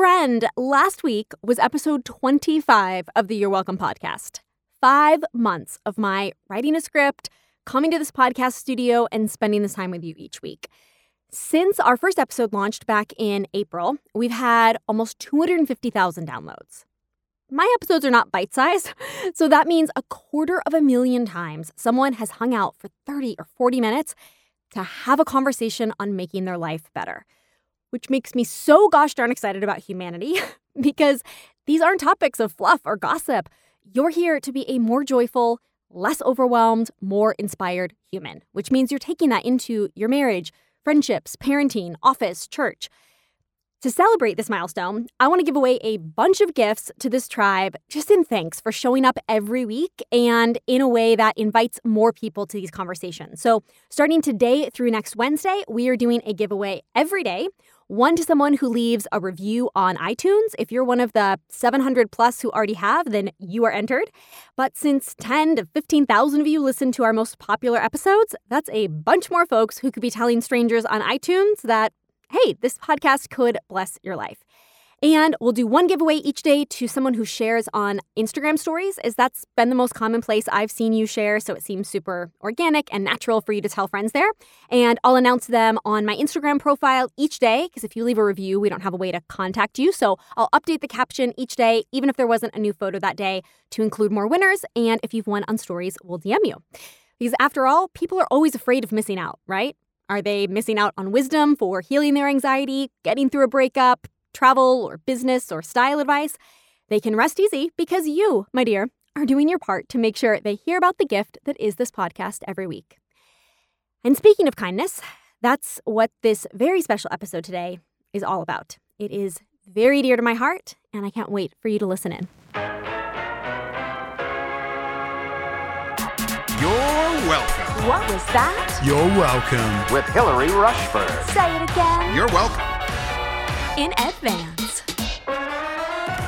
friend, last week was episode 25 of the You're Welcome podcast. Five months of my writing a script, coming to this podcast studio, and spending this time with you each week. Since our first episode launched back in April, we've had almost 250,000 downloads. My episodes are not bite sized, so that means a quarter of a million times someone has hung out for 30 or 40 minutes to have a conversation on making their life better which makes me so gosh darn excited about humanity because these aren't topics of fluff or gossip. You're here to be a more joyful, less overwhelmed, more inspired human, which means you're taking that into your marriage, friendships, parenting, office, church. To celebrate this milestone, I want to give away a bunch of gifts to this tribe just in thanks for showing up every week and in a way that invites more people to these conversations. So, starting today through next Wednesday, we are doing a giveaway every day one to someone who leaves a review on iTunes. If you're one of the 700 plus who already have, then you are entered. But since 10 to 15,000 of you listen to our most popular episodes, that's a bunch more folks who could be telling strangers on iTunes that, hey, this podcast could bless your life. And we'll do one giveaway each day to someone who shares on Instagram stories, as that's been the most common place I've seen you share. So it seems super organic and natural for you to tell friends there. And I'll announce them on my Instagram profile each day, because if you leave a review, we don't have a way to contact you. So I'll update the caption each day, even if there wasn't a new photo that day, to include more winners. And if you've won on stories, we'll DM you. Because after all, people are always afraid of missing out, right? Are they missing out on wisdom for healing their anxiety, getting through a breakup, travel or business or style advice, they can rest easy because you, my dear, are doing your part to make sure they hear about the gift that is this podcast every week. And speaking of kindness, that's what this very special episode today is all about. It is very dear to my heart, and I can't wait for you to listen in. You're welcome. What was that? You're welcome. With Hilary Rushford. Say it again. You're welcome in advance.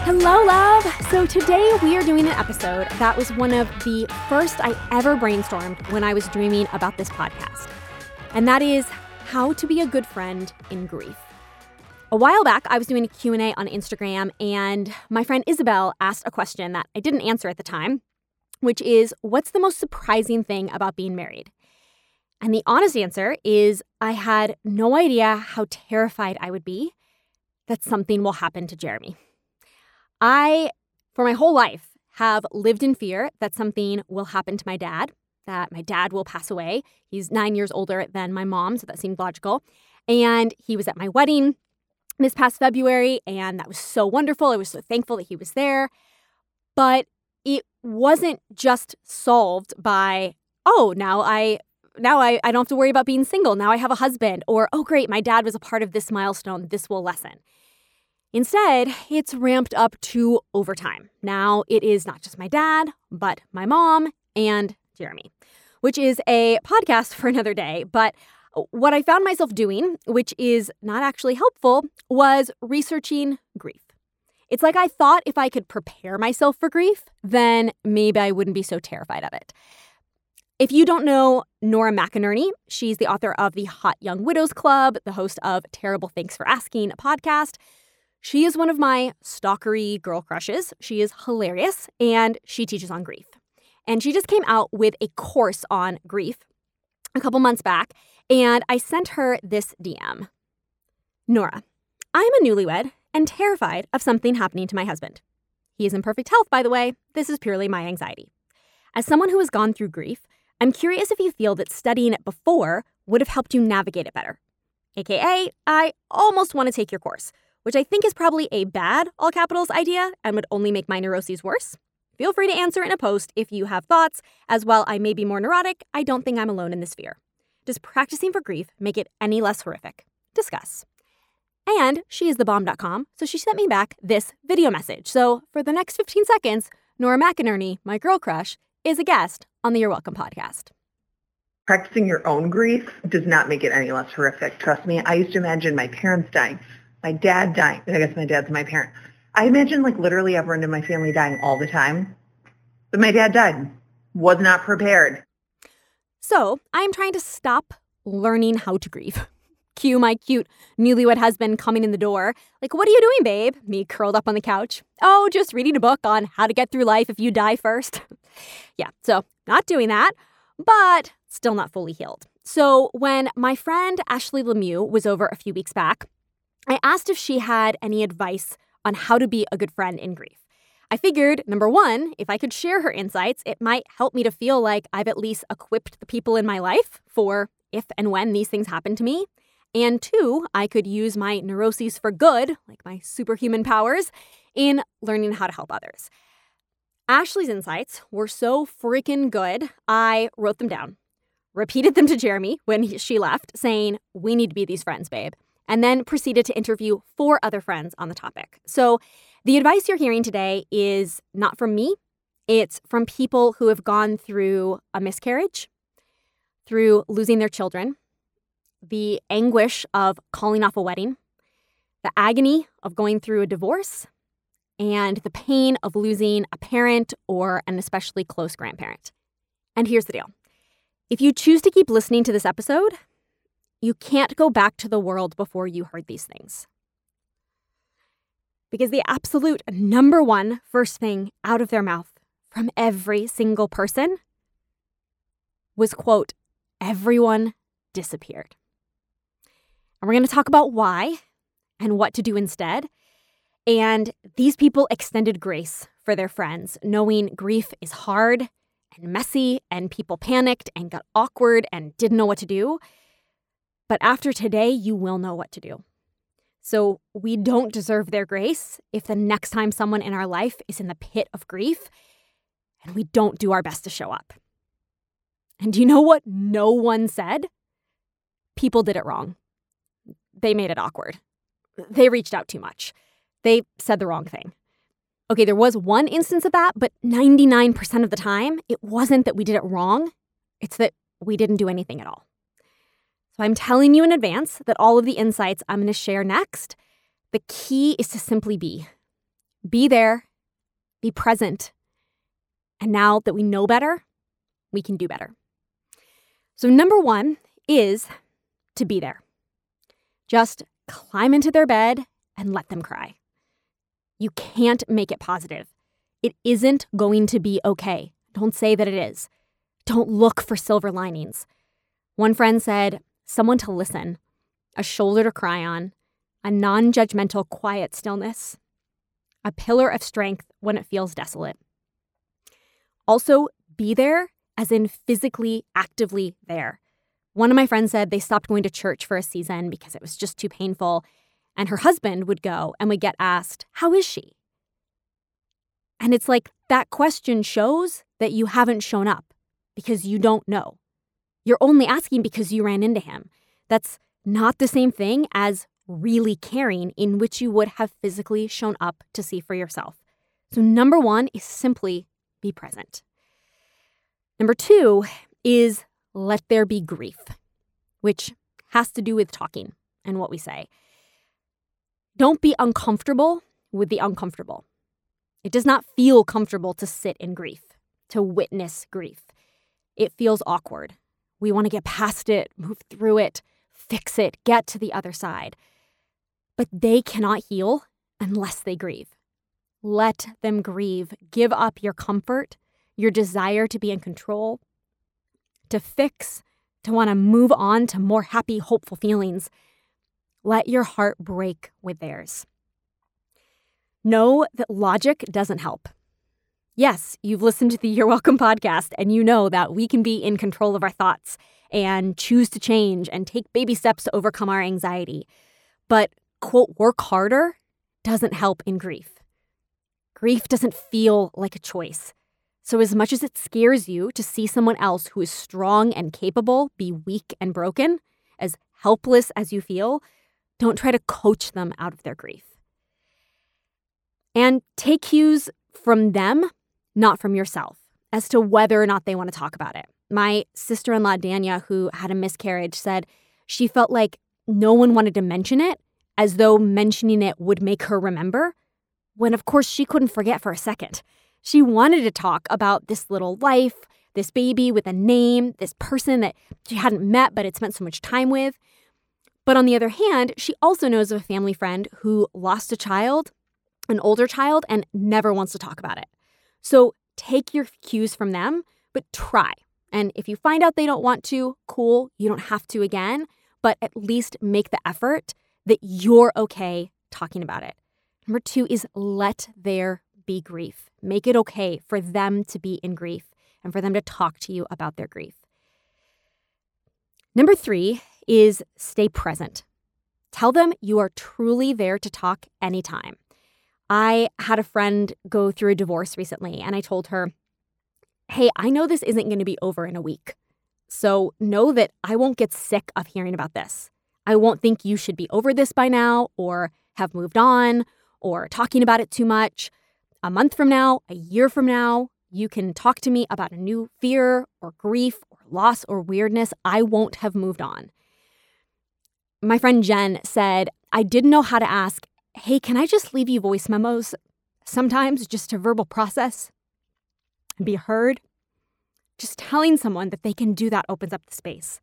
Hello, love! So, today we are doing an episode that was one of the first I ever brainstormed when I was dreaming about this podcast. And that is how to be a good friend in grief. A while back, I was doing a Q&A on Instagram and my friend Isabel asked a question that I didn't answer at the time, which is what's the most surprising thing about being married? And the honest answer is I had no idea how terrified I would be that something will happen to Jeremy. I, for my whole life, have lived in fear that something will happen to my dad, that my dad will pass away. He's nine years older than my mom, so that seemed logical. And he was at my wedding this past February, and that was so wonderful. I was so thankful that he was there. But it wasn't just solved by, oh, now I now I, I don't have to worry about being single. Now I have a husband. Or, oh, great, my dad was a part of this milestone. This will lessen. Instead, it's ramped up to overtime. Now it is not just my dad, but my mom and Jeremy, which is a podcast for another day. But what I found myself doing, which is not actually helpful, was researching grief. It's like I thought if I could prepare myself for grief, then maybe I wouldn't be so terrified of it. If you don't know Nora McInerny, she's the author of the Hot Young Widows Club, the host of Terrible Thanks for Asking, a podcast. She is one of my stalkery girl crushes. She is hilarious and she teaches on grief. And she just came out with a course on grief a couple months back, and I sent her this DM Nora, I am a newlywed and terrified of something happening to my husband. He is in perfect health, by the way. This is purely my anxiety. As someone who has gone through grief, I'm curious if you feel that studying it before would have helped you navigate it better. AKA, I almost want to take your course which I think is probably a bad all capitals idea and would only make my neuroses worse. Feel free to answer in a post if you have thoughts, as while I may be more neurotic, I don't think I'm alone in this fear. Does practicing for grief make it any less horrific? Discuss. And she is thebomb.com, so she sent me back this video message. So for the next 15 seconds, Nora McInerny, my girl crush, is a guest on the You're Welcome podcast. Practicing your own grief does not make it any less horrific. Trust me, I used to imagine my parents dying my dad dying. I guess my dad's my parent. I imagine like literally everyone in my family dying all the time. But my dad died. Was not prepared. So I'm trying to stop learning how to grieve. Cue my cute newlywed husband coming in the door. Like, what are you doing, babe? Me curled up on the couch. Oh, just reading a book on how to get through life if you die first. yeah, so not doing that, but still not fully healed. So when my friend Ashley Lemieux was over a few weeks back, I asked if she had any advice on how to be a good friend in grief. I figured, number one, if I could share her insights, it might help me to feel like I've at least equipped the people in my life for if and when these things happen to me. And two, I could use my neuroses for good, like my superhuman powers, in learning how to help others. Ashley's insights were so freaking good, I wrote them down, repeated them to Jeremy when he, she left, saying, We need to be these friends, babe, and then proceeded to interview four other friends on the topic. So the advice you're hearing today is not from me, it's from people who have gone through a miscarriage, through losing their children, the anguish of calling off a wedding, the agony of going through a divorce, and the pain of losing a parent or an especially close grandparent. And here's the deal if you choose to keep listening to this episode, you can't go back to the world before you heard these things. Because the absolute number one first thing out of their mouth from every single person was, quote, everyone disappeared. And we're going to talk about why and what to do instead. And these people extended grace for their friends, knowing grief is hard and messy, and people panicked and got awkward and didn't know what to do. But after today, you will know what to do. So we don't deserve their grace if the next time someone in our life is in the pit of grief and we don't do our best to show up. And do you know what no one said? People did it wrong. They made it awkward. They reached out too much. They said the wrong thing. Okay, there was one instance of that, but 99% of the time, it wasn't that we did it wrong, it's that we didn't do anything at all. So I'm telling you in advance that all of the insights I'm going to share next, the key is to simply be. Be there, be present. And now that we know better, we can do better. So, number one is to be there. Just climb into their bed and let them cry. You can't make it positive. It isn't going to be okay. Don't say that it is. Don't look for silver linings. One friend said, someone to listen, a shoulder to cry on, a non judgmental, quiet stillness, a pillar of strength when it feels desolate. Also, be there, as in physically, actively there. One of my friends said they stopped going to church for a season because it was just too painful. And her husband would go and would get asked, How is she? And it's like that question shows that you haven't shown up because you don't know. You're only asking because you ran into him. That's not the same thing as really caring, in which you would have physically shown up to see for yourself. So, number one is simply be present. Number two is let there be grief, which has to do with talking and what we say. Don't be uncomfortable with the uncomfortable. It does not feel comfortable to sit in grief, to witness grief. It feels awkward. We want to get past it, move through it, fix it, get to the other side. But they cannot heal unless they grieve. Let them grieve. Give up your comfort, your desire to be in control, to fix, to want to move on to more happy, hopeful feelings. Let your heart break with theirs. Know that logic doesn't help. Yes, you've listened to the You're Welcome podcast, and you know that we can be in control of our thoughts and choose to change and take baby steps to overcome our anxiety. But, quote, work harder doesn't help in grief. Grief doesn't feel like a choice. So, as much as it scares you to see someone else who is strong and capable be weak and broken, as helpless as you feel, don't try to coach them out of their grief. And take cues from them not from yourself, as to whether or not they want to talk about it. My sister in law, Dania, who had a miscarriage, said she felt like no one wanted to mention it, as though mentioning it would make her remember, when of course she couldn't forget for a second. She wanted to talk about this little life, this baby with a name, this person that she hadn't met but had spent so much time with. But on the other hand, she also knows of a family friend who lost a child, an older child, and never wants to talk about it. So take your cues from them, but try. And if you find out they don't want to, cool, you don't have to again, but at least make the effort that you're okay talking about it. Number two is let there be grief. Make it okay for them to be in grief and for them to talk to you about their grief. Number three is stay present. Tell them you are truly there to talk anytime. I had a friend go through a divorce recently, and I told her, Hey, I know this isn't going to be over in a week. So know that I won't get sick of hearing about this. I won't think you should be over this by now, or have moved on, or talking about it too much. A month from now, a year from now, you can talk to me about a new fear or grief or loss or weirdness. I won't have moved on. My friend Jen said, I didn't know how to ask, hey, can I just leave you voice memos sometimes just to verbal process and be heard? Just telling someone that they can do that opens up the space.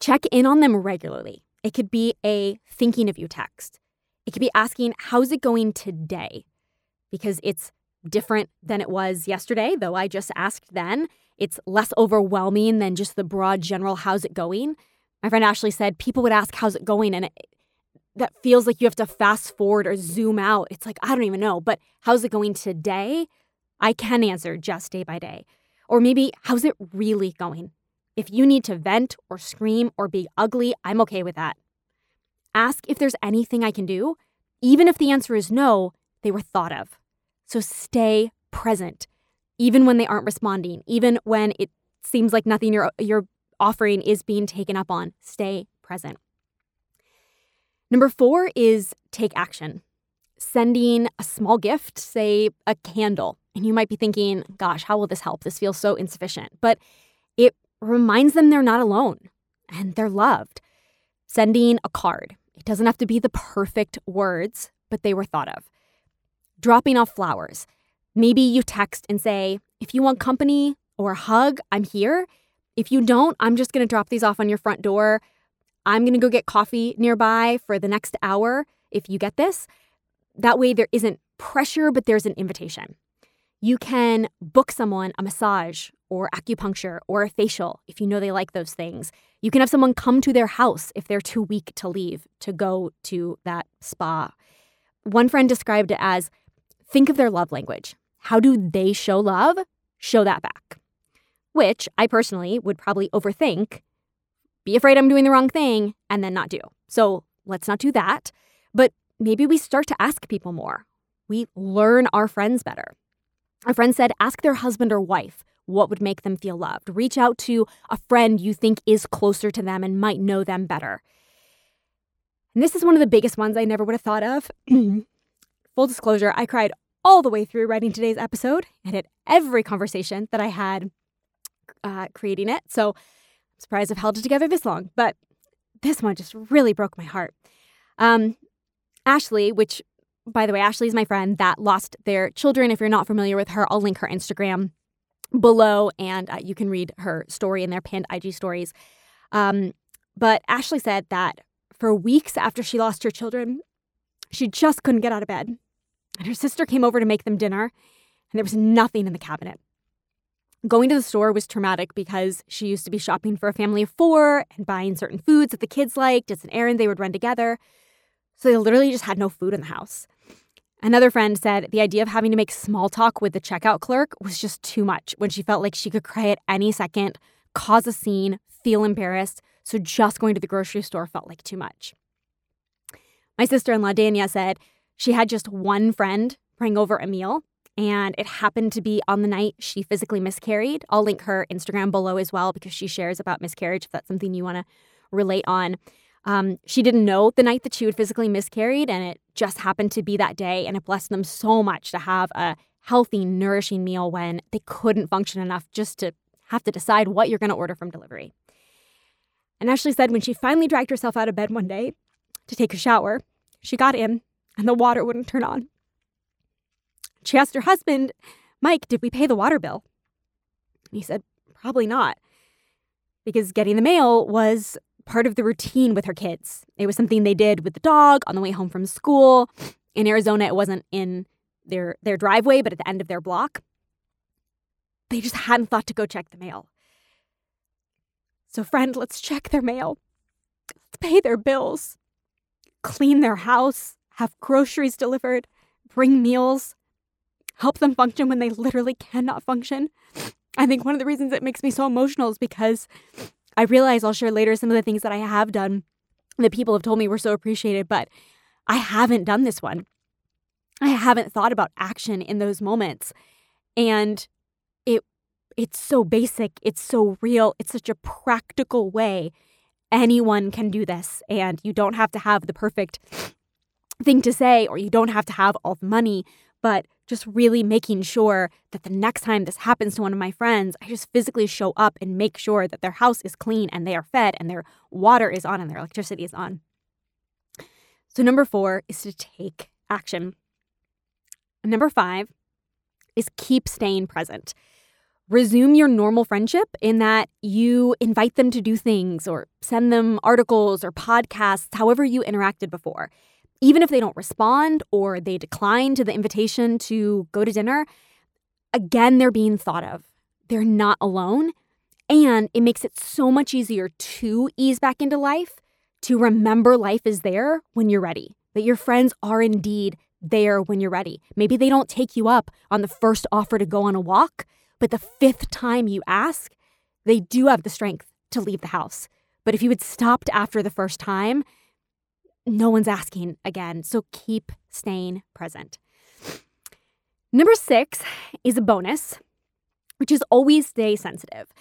Check in on them regularly. It could be a thinking of you text. It could be asking, how's it going today? Because it's different than it was yesterday, though I just asked then. It's less overwhelming than just the broad general, how's it going? My friend Ashley said people would ask, how's it going? And it, that feels like you have to fast forward or zoom out. It's like, I don't even know, but how's it going today? I can answer just day by day. Or maybe, how's it really going? If you need to vent or scream or be ugly, I'm okay with that. Ask if there's anything I can do. Even if the answer is no, they were thought of. So stay present, even when they aren't responding, even when it seems like nothing you're, you're offering is being taken up on. Stay present. Number four is take action. Sending a small gift, say a candle. And you might be thinking, gosh, how will this help? This feels so insufficient. But it reminds them they're not alone and they're loved. Sending a card. It doesn't have to be the perfect words, but they were thought of. Dropping off flowers. Maybe you text and say, if you want company or a hug, I'm here. If you don't, I'm just going to drop these off on your front door. I'm going to go get coffee nearby for the next hour if you get this. That way, there isn't pressure, but there's an invitation. You can book someone a massage or acupuncture or a facial if you know they like those things. You can have someone come to their house if they're too weak to leave to go to that spa. One friend described it as think of their love language. How do they show love? Show that back which I personally would probably overthink, be afraid I'm doing the wrong thing, and then not do. So let's not do that. But maybe we start to ask people more. We learn our friends better. A friend said, ask their husband or wife what would make them feel loved. Reach out to a friend you think is closer to them and might know them better. And this is one of the biggest ones I never would have thought of. Full disclosure, I cried all the way through writing today's episode and at every conversation that I had uh, creating it. So surprised I've held it together this long, but this one just really broke my heart. Um, Ashley, which by the way, Ashley is my friend that lost their children. If you're not familiar with her, I'll link her Instagram below and uh, you can read her story in their pinned IG stories. Um, but Ashley said that for weeks after she lost her children, she just couldn't get out of bed. And her sister came over to make them dinner, and there was nothing in the cabinet. Going to the store was traumatic because she used to be shopping for a family of four and buying certain foods that the kids liked. It's an errand they would run together. So they literally just had no food in the house. Another friend said the idea of having to make small talk with the checkout clerk was just too much when she felt like she could cry at any second, cause a scene, feel embarrassed. So just going to the grocery store felt like too much. My sister in law, Dania, said she had just one friend bring over a meal and it happened to be on the night she physically miscarried. I'll link her Instagram below as well because she shares about miscarriage if that's something you want to relate on. Um, she didn't know the night that she would physically miscarried, and it just happened to be that day. And it blessed them so much to have a healthy, nourishing meal when they couldn't function enough just to have to decide what you're going to order from delivery. And Ashley said when she finally dragged herself out of bed one day to take a shower, she got in and the water wouldn't turn on. She asked her husband, Mike, did we pay the water bill? And he said, probably not. Because getting the mail was part of the routine with her kids. It was something they did with the dog on the way home from school. In Arizona, it wasn't in their their driveway, but at the end of their block. They just hadn't thought to go check the mail. So, friend, let's check their mail. Let's pay their bills, clean their house, have groceries delivered, bring meals, help them function when they literally cannot function. I think one of the reasons it makes me so emotional is because I realize I'll share later some of the things that I have done that people have told me were so appreciated, but I haven't done this one. I haven't thought about action in those moments. And it it's so basic, it's so real, it's such a practical way anyone can do this and you don't have to have the perfect thing to say or you don't have to have all the money, but just really making sure that the next time this happens to one of my friends, I just physically show up and make sure that their house is clean and they are fed and their water is on and their electricity is on. So, number four is to take action. Number five is keep staying present. Resume your normal friendship in that you invite them to do things or send them articles or podcasts, however you interacted before. Even if they don't respond or they decline to the invitation to go to dinner, again, they're being thought of. They're not alone. And it makes it so much easier to ease back into life, to remember life is there when you're ready, that your friends are indeed there when you're ready. Maybe they don't take you up on the first offer to go on a walk, but the fifth time you ask, they do have the strength to leave the house. But if you had stopped after the first time, no one's asking again. So keep staying present. Number six is a bonus, which is always stay sensitive.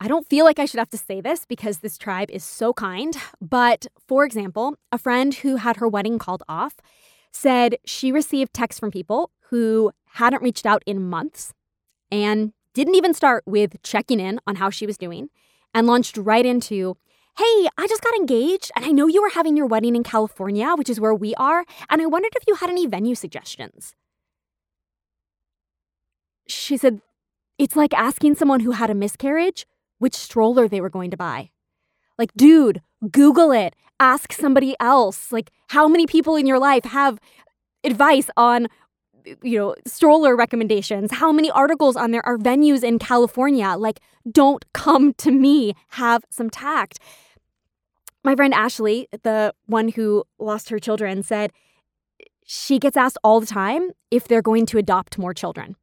I don't feel like I should have to say this because this tribe is so kind, but for example, a friend who had her wedding called off said she received texts from people who hadn't reached out in months and didn't even start with checking in on how she was doing and launched right into, Hey, I just got engaged and I know you were having your wedding in California, which is where we are, and I wondered if you had any venue suggestions. She said, It's like asking someone who had a miscarriage which stroller they were going to buy. Like, dude, Google it. Ask somebody else. Like, how many people in your life have advice on, you know, stroller recommendations? How many articles on there are venues in California? Like, don't come to me. Have some tact. My friend Ashley, the one who lost her children, said she gets asked all the time if they're going to adopt more children.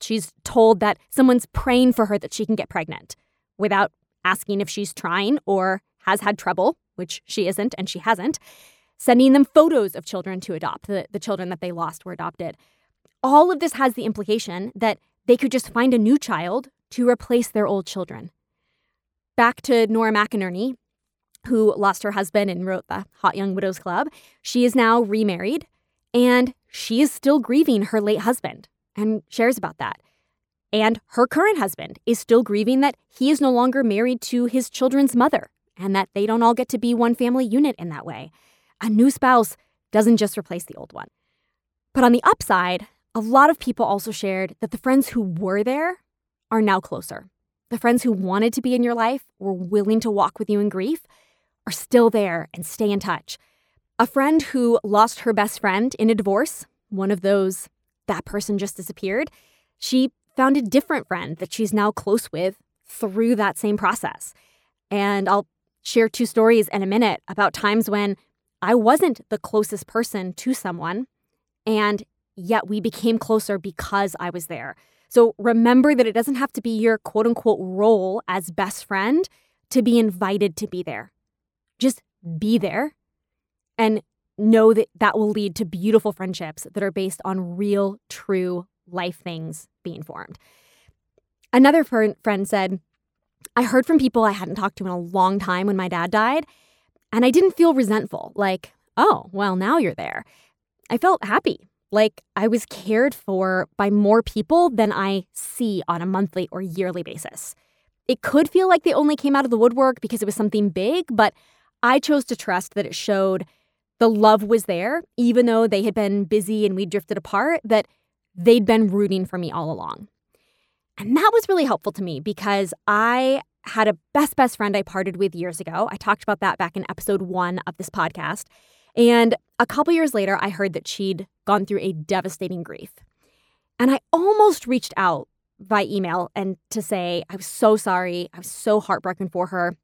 She's told that someone's praying for her that she can get pregnant without asking if she's trying or has had trouble, which she isn't and she hasn't, sending them photos of children to adopt, the, the children that they lost were adopted. All of this has the implication that they could just find a new child to replace their old children. Back to Nora McInerny, who lost her husband and wrote the Hot Young Widows Club. She is now remarried and she is still grieving her late husband and shares about that. And her current husband is still grieving that he is no longer married to his children's mother and that they don't all get to be one family unit in that way. A new spouse doesn't just replace the old one. But on the upside, a lot of people also shared that the friends who were there are now closer. The friends who wanted to be in your life, were willing to walk with you in grief, are still there and stay in touch. A friend who lost her best friend in a divorce, one of those, that person just disappeared, she found a different friend that she's now close with through that same process. And I'll share two stories in a minute about times when I wasn't the closest person to someone, and yet we became closer because I was there. So remember that it doesn't have to be your quote unquote role as best friend to be invited to be there. Just be there and know that that will lead to beautiful friendships that are based on real, true life things being formed. Another friend said, I heard from people I hadn't talked to in a long time when my dad died, and I didn't feel resentful, like, oh, well, now you're there. I felt happy, like I was cared for by more people than I see on a monthly or yearly basis. It could feel like they only came out of the woodwork because it was something big, but I chose to trust that it showed the love was there, even though they had been busy and we drifted apart, that they'd been rooting for me all along. And that was really helpful to me because I had a best, best friend I parted with years ago. I talked about that back in episode one of this podcast. And a couple years later, I heard that she'd gone through a devastating grief. And I almost reached out by email and to say, I was so sorry. I was so heartbroken for her.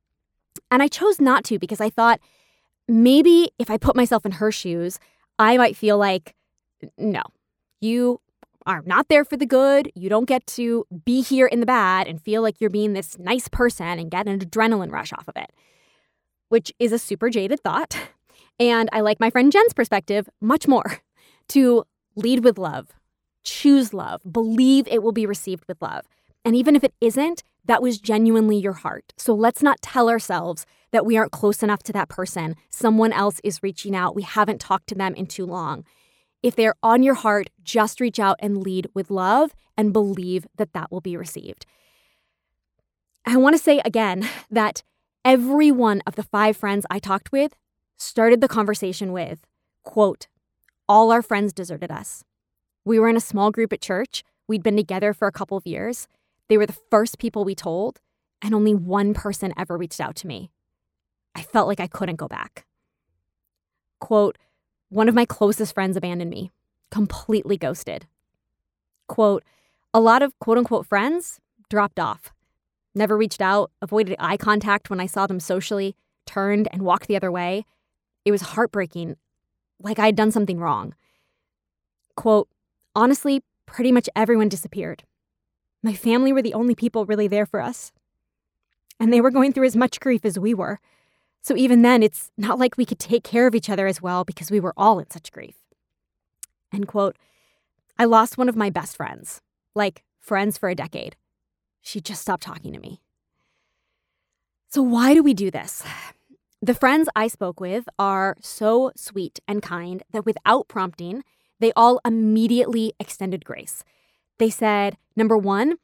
And I chose not to because I thought maybe if I put myself in her shoes, I might feel like, no, you are not there for the good. You don't get to be here in the bad and feel like you're being this nice person and get an adrenaline rush off of it, which is a super jaded thought. And I like my friend Jen's perspective much more to lead with love, choose love, believe it will be received with love. And even if it isn't, that was genuinely your heart. So let's not tell ourselves that we aren't close enough to that person. Someone else is reaching out. We haven't talked to them in too long. If they're on your heart, just reach out and lead with love and believe that that will be received. I want to say again that every one of the five friends I talked with started the conversation with, quote, all our friends deserted us. We were in a small group at church. We'd been together for a couple of years. They were the first people we told, and only one person ever reached out to me. I felt like I couldn't go back. Quote, one of my closest friends abandoned me, completely ghosted. Quote, a lot of quote unquote friends dropped off, never reached out, avoided eye contact when I saw them socially, turned and walked the other way. It was heartbreaking, like I had done something wrong. Quote, honestly, pretty much everyone disappeared. My family were the only people really there for us. And they were going through as much grief as we were. So even then, it's not like we could take care of each other as well because we were all in such grief. End quote. I lost one of my best friends, like friends for a decade. She just stopped talking to me. So, why do we do this? The friends I spoke with are so sweet and kind that without prompting, they all immediately extended grace. They said, number one,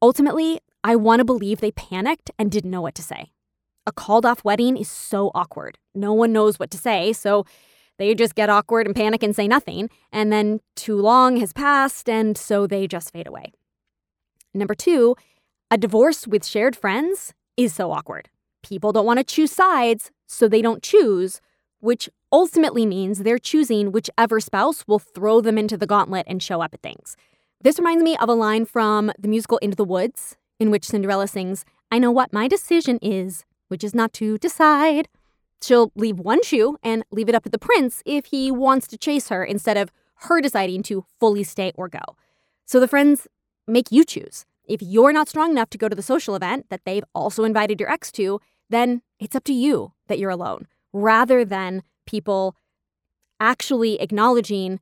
ultimately, I want to believe they panicked and didn't know what to say a called off wedding is so awkward. No one knows what to say, so they just get awkward and panic and say nothing. And then too long has passed, and so they just fade away. Number two, a divorce with shared friends is so awkward. People don't want to choose sides, so they don't choose, which ultimately means they're choosing whichever spouse will throw them into the gauntlet and show up at things. This reminds me of a line from the musical Into the Woods, in which Cinderella sings, I know what my decision is which is not to decide. She'll leave one shoe and leave it up to the prince if he wants to chase her instead of her deciding to fully stay or go. So the friends make you choose. If you're not strong enough to go to the social event that they've also invited your ex to, then it's up to you that you're alone, rather than people actually acknowledging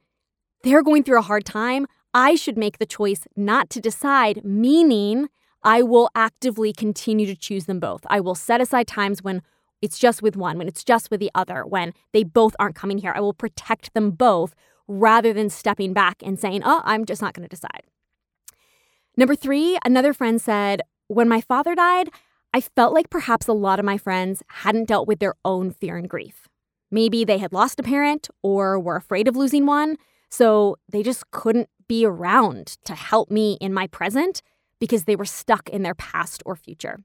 they're going through a hard time. I should make the choice not to decide, meaning I will actively continue to choose them both. I will set aside times when it's just with one, when it's just with the other, when they both aren't coming here. I will protect them both rather than stepping back and saying, oh, I'm just not going to decide. Number three, another friend said, when my father died, I felt like perhaps a lot of my friends hadn't dealt with their own fear and grief. Maybe they had lost a parent or were afraid of losing one, so they just couldn't be around to help me in my present because they were stuck in their past or future.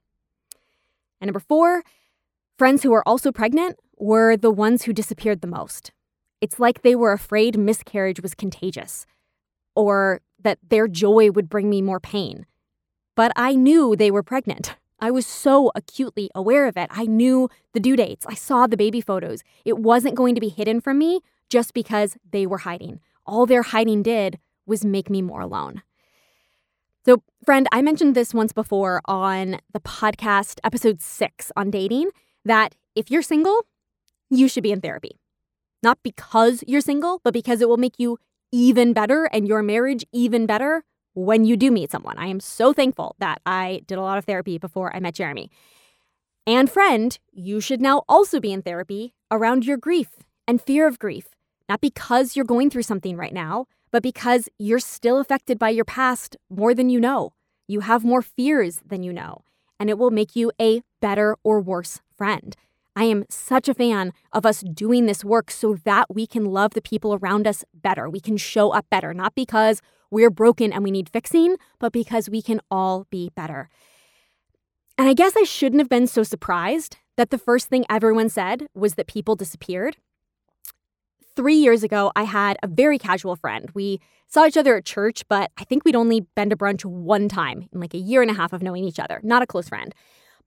And number four, friends who were also pregnant were the ones who disappeared the most. It's like they were afraid miscarriage was contagious or that their joy would bring me more pain. But I knew they were pregnant. I was so acutely aware of it. I knew the due dates. I saw the baby photos. It wasn't going to be hidden from me just because they were hiding. All their hiding did was make me more alone. So, friend, I mentioned this once before on the podcast, episode six on dating, that if you're single, you should be in therapy. Not because you're single, but because it will make you even better and your marriage even better when you do meet someone. I am so thankful that I did a lot of therapy before I met Jeremy. And, friend, you should now also be in therapy around your grief and fear of grief, not because you're going through something right now, but because you're still affected by your past more than you know. You have more fears than you know, and it will make you a better or worse friend. I am such a fan of us doing this work so that we can love the people around us better. We can show up better, not because we're broken and we need fixing, but because we can all be better. And I guess I shouldn't have been so surprised that the first thing everyone said was that people disappeared. Three years ago, I had a very casual friend. We saw each other at church, but I think we'd only been to brunch one time in like a year and a half of knowing each other, not a close friend.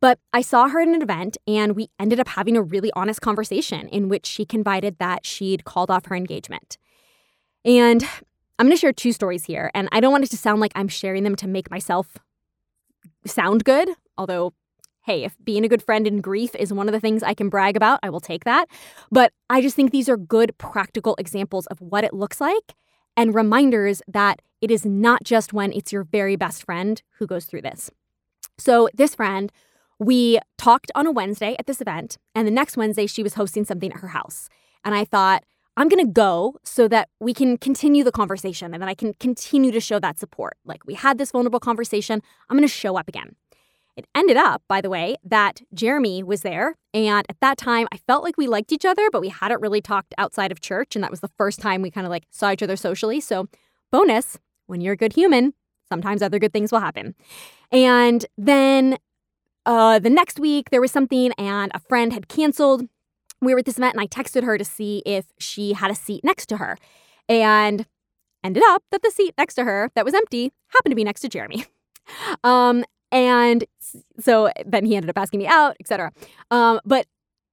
But I saw her at an event and we ended up having a really honest conversation in which she confided that she'd called off her engagement. And I'm going to share two stories here, and I don't want it to sound like I'm sharing them to make myself sound good, although hey, if being a good friend in grief is one of the things I can brag about, I will take that. But I just think these are good practical examples of what it looks like and reminders that it is not just when it's your very best friend who goes through this. So, this friend, we talked on a Wednesday at this event, and the next Wednesday she was hosting something at her house. And I thought, I'm going to go so that we can continue the conversation and that I can continue to show that support. Like we had this vulnerable conversation, I'm going to show up again. It ended up, by the way, that Jeremy was there. And at that time, I felt like we liked each other, but we hadn't really talked outside of church. And that was the first time we kind of like saw each other socially. So, bonus, when you're a good human, sometimes other good things will happen. And then uh, the next week, there was something, and a friend had canceled. We were at this event, and I texted her to see if she had a seat next to her. And ended up that the seat next to her that was empty happened to be next to Jeremy. Um, and so then he ended up asking me out, etc. Um, but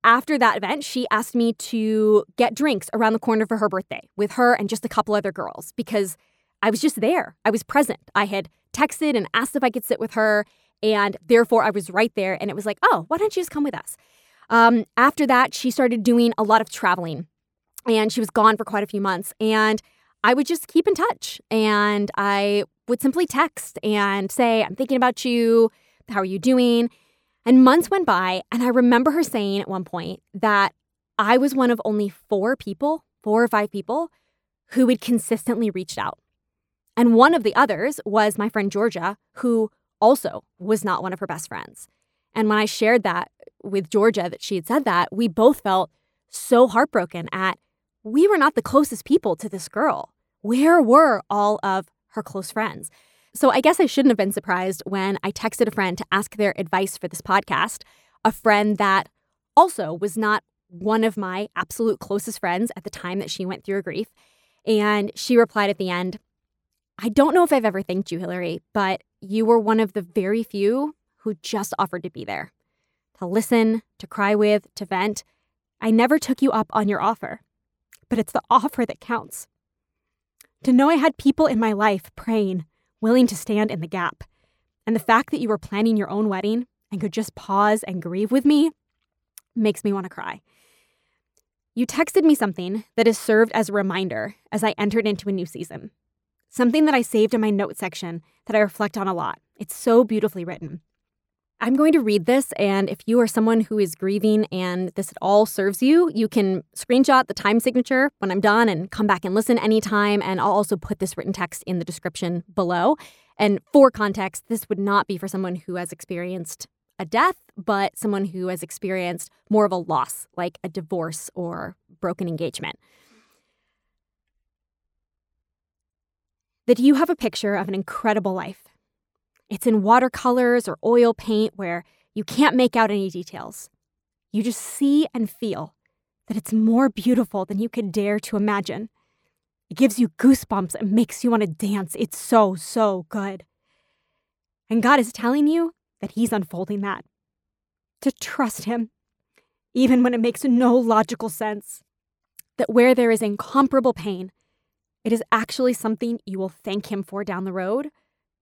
after that event, she asked me to get drinks around the corner for her birthday with her and just a couple other girls because I was just there. I was present. I had texted and asked if I could sit with her, and therefore I was right there. And it was like, oh, why don't you just come with us? Um, after that, she started doing a lot of traveling, and she was gone for quite a few months. And I would just keep in touch, and I would simply text and say, I'm thinking about you. How are you doing? And months went by, and I remember her saying at one point that I was one of only four people, four or five people, who had consistently reached out. And one of the others was my friend Georgia, who also was not one of her best friends. And when I shared that with Georgia, that she had said that, we both felt so heartbroken at we were not the closest people to this girl. Where were all of her close friends. So I guess I shouldn't have been surprised when I texted a friend to ask their advice for this podcast, a friend that also was not one of my absolute closest friends at the time that she went through her grief. And she replied at the end, I don't know if I've ever thanked you, Hilary, but you were one of the very few who just offered to be there, to listen, to cry with, to vent. I never took you up on your offer, but it's the offer that counts. To know I had people in my life praying, willing to stand in the gap. And the fact that you were planning your own wedding and could just pause and grieve with me makes me want to cry. You texted me something that has served as a reminder as I entered into a new season. Something that I saved in my note section that I reflect on a lot. It's so beautifully written. I'm going to read this, and if you are someone who is grieving and this at all serves you, you can screenshot the time signature when I'm done and come back and listen anytime. And I'll also put this written text in the description below. And for context, this would not be for someone who has experienced a death, but someone who has experienced more of a loss, like a divorce or broken engagement. That you have a picture of an incredible life it's in watercolors or oil paint where you can't make out any details. You just see and feel that it's more beautiful than you could dare to imagine. It gives you goosebumps and makes you want to dance. It's so, so good. And God is telling you that He's unfolding that. To trust Him, even when it makes no logical sense. That where there is incomparable pain, it is actually something you will thank Him for down the road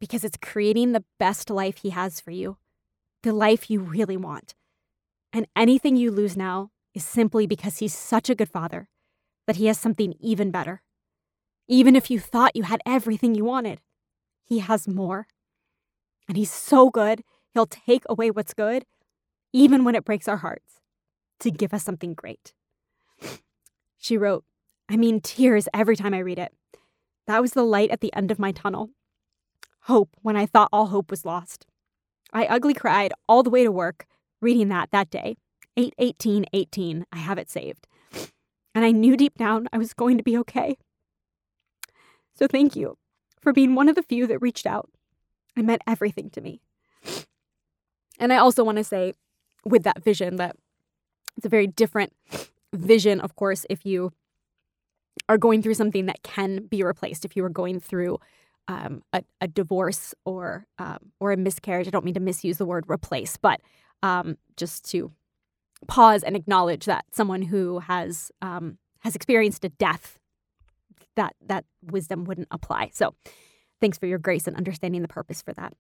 because it's creating the best life He has for you, the life you really want. And anything you lose now is simply because He's such a good Father that He has something even better. Even if you thought you had everything you wanted, He has more. And He's so good, He'll take away what's good, even when it breaks our hearts, to give us something great. She wrote, I mean, tears every time I read it. That was the light at the end of my tunnel hope when I thought all hope was lost. I ugly cried all the way to work reading that that day. 81818, I have it saved. And I knew deep down I was going to be okay. So thank you for being one of the few that reached out. It meant everything to me. And I also want to say with that vision that it's a very different vision, of course, if you are going through something that can be replaced. If you are going through um, a, a, divorce or um, or a miscarriage, I don't mean to misuse the word replace, but um, just to pause and acknowledge that someone who has um, has experienced a death, that that wisdom wouldn't apply. So, thanks for your grace and understanding the purpose for that.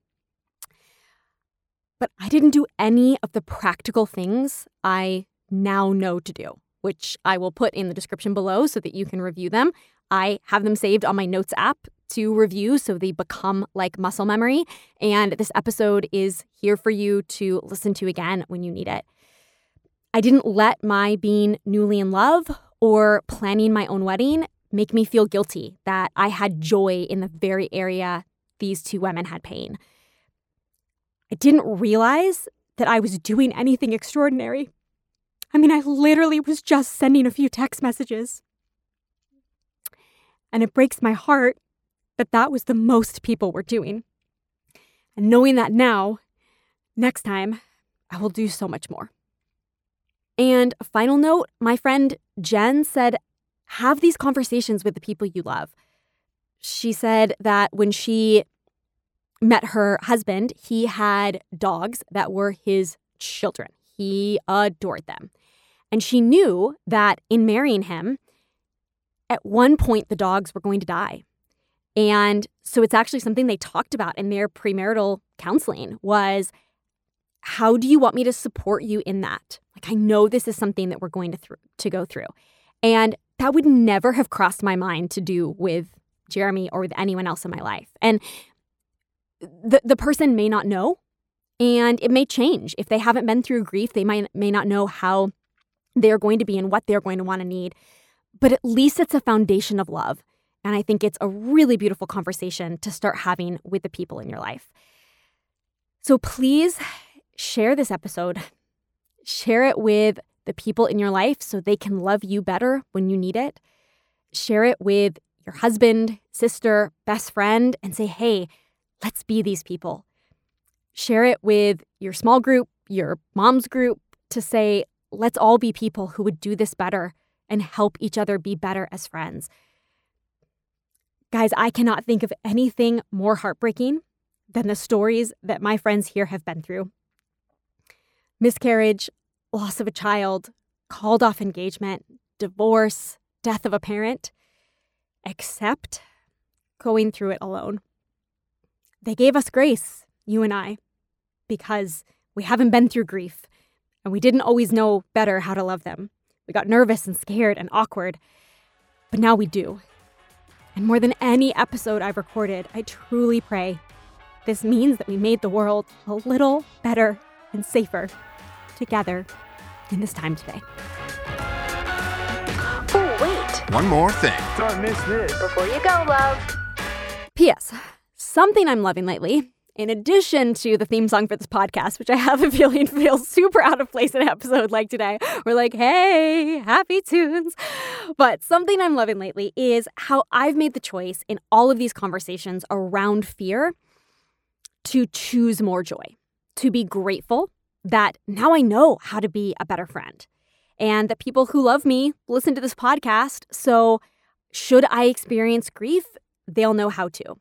But I didn't do any of the practical things I now know to do which I will put in the description below so that you can review them. I have them saved on my notes app to review so they become like muscle memory. And this episode is here for you to listen to again when you need it. I didn't let my being newly in love or planning my own wedding make me feel guilty that I had joy in the very area these two women had pain. I didn't realize that I was doing anything extraordinary I mean, I literally was just sending a few text messages. And it breaks my heart that that was the most people were doing. And knowing that now, next time, I will do so much more. And final note my friend Jen said, have these conversations with the people you love. She said that when she met her husband, he had dogs that were his children. He adored them. And she knew that in marrying him, at one point the dogs were going to die. And so it's actually something they talked about in their premarital counseling was how do you want me to support you in that? Like I know this is something that we're going to th- to go through. And that would never have crossed my mind to do with Jeremy or with anyone else in my life. And the the person may not know and it may change. If they haven't been through grief, they might may not know how they're going to be and what they're going to want to need. But at least it's a foundation of love. And I think it's a really beautiful conversation to start having with the people in your life. So please share this episode. Share it with the people in your life so they can love you better when you need it. Share it with your husband, sister, best friend, and say, hey, let's be these people. Share it with your small group, your mom's group, to say, let's all be people who would do this better and help each other be better as friends. Guys, I cannot think of anything more heartbreaking than the stories that my friends here have been through miscarriage, loss of a child, called off engagement, divorce, death of a parent, except going through it alone. They gave us grace, you and I, because we haven't been through grief and we didn't always know better how to love them. We got nervous and scared and awkward, but now we do. And more than any episode I've recorded, I truly pray this means that we made the world a little better and safer together in this time today. Oh, wait. One more thing. Don't miss this. Before you go, love. P.S. Something I'm loving lately in addition to the theme song for this podcast, which I have a feeling feels super out of place in an episode like today. We're like, hey, happy tunes. But something I'm loving lately is how I've made the choice in all of these conversations around fear to choose more joy, to be grateful that now I know how to be a better friend and that people who love me listen to this podcast. So, should I experience grief, they'll know how to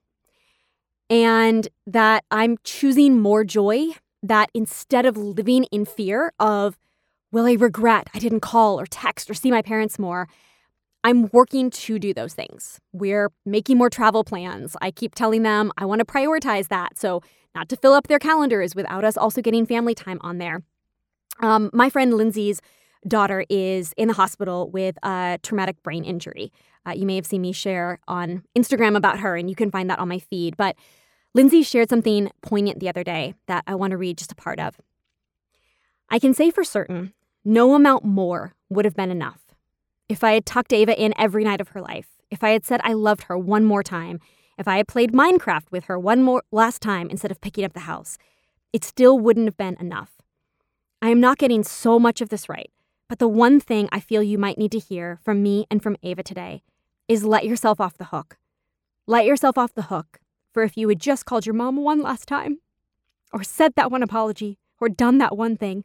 and that I'm choosing more joy, that instead of living in fear of, will I regret I didn't call or text or see my parents more, I'm working to do those things. We're making more travel plans. I keep telling them I want to prioritize that. So, not to fill up their calendars without us also getting family time on there. Um, my friend Lindsay's daughter is in the hospital with a traumatic brain injury. Uh, you may have seen me share on Instagram about her, and you can find that on my feed. But Lindsay shared something poignant the other day that I want to read just a part of. I can say for certain, no amount more would have been enough. If I had tucked Ava in every night of her life, if I had said I loved her one more time, if I had played Minecraft with her one more last time instead of picking up the house, it still wouldn't have been enough. I am not getting so much of this right, but the one thing I feel you might need to hear from me and from Ava today is let yourself off the hook. Let yourself off the hook for if you had just called your mom one last time, or said that one apology, or done that one thing.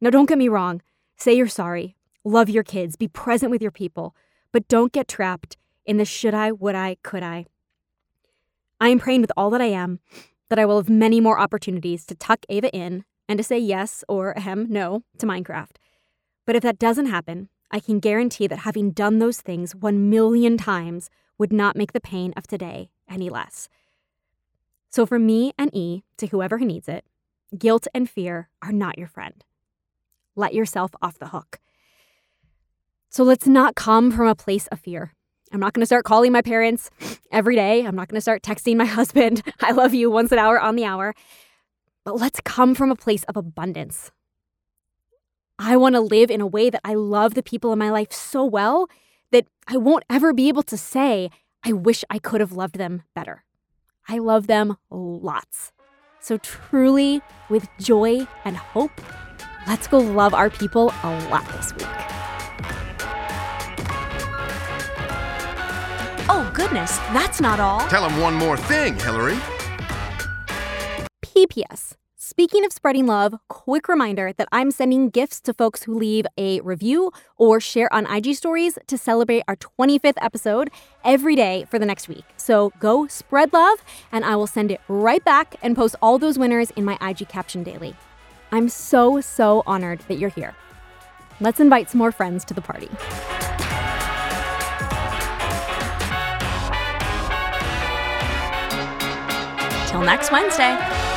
Now, don't get me wrong. Say you're sorry. Love your kids. Be present with your people. But don't get trapped in the should I, would I, could I. I am praying with all that I am that I will have many more opportunities to tuck Ava in and to say yes or ahem no to Minecraft. But if that doesn't happen, I can guarantee that having done those things one million times would not make the pain of today any less. So, for me and E, to whoever who needs it, guilt and fear are not your friend. Let yourself off the hook. So, let's not come from a place of fear. I'm not going to start calling my parents every day. I'm not going to start texting my husband, I love you, once an hour on the hour. But let's come from a place of abundance. I want to live in a way that I love the people in my life so well that I won't ever be able to say, I wish I could have loved them better. I love them lots. So, truly, with joy and hope, let's go love our people a lot this week. Oh, goodness, that's not all. Tell them one more thing, Hilary. PPS. Speaking of spreading love, quick reminder that I'm sending gifts to folks who leave a review or share on IG stories to celebrate our 25th episode every day for the next week. So go spread love, and I will send it right back and post all those winners in my IG caption daily. I'm so, so honored that you're here. Let's invite some more friends to the party. Till next Wednesday.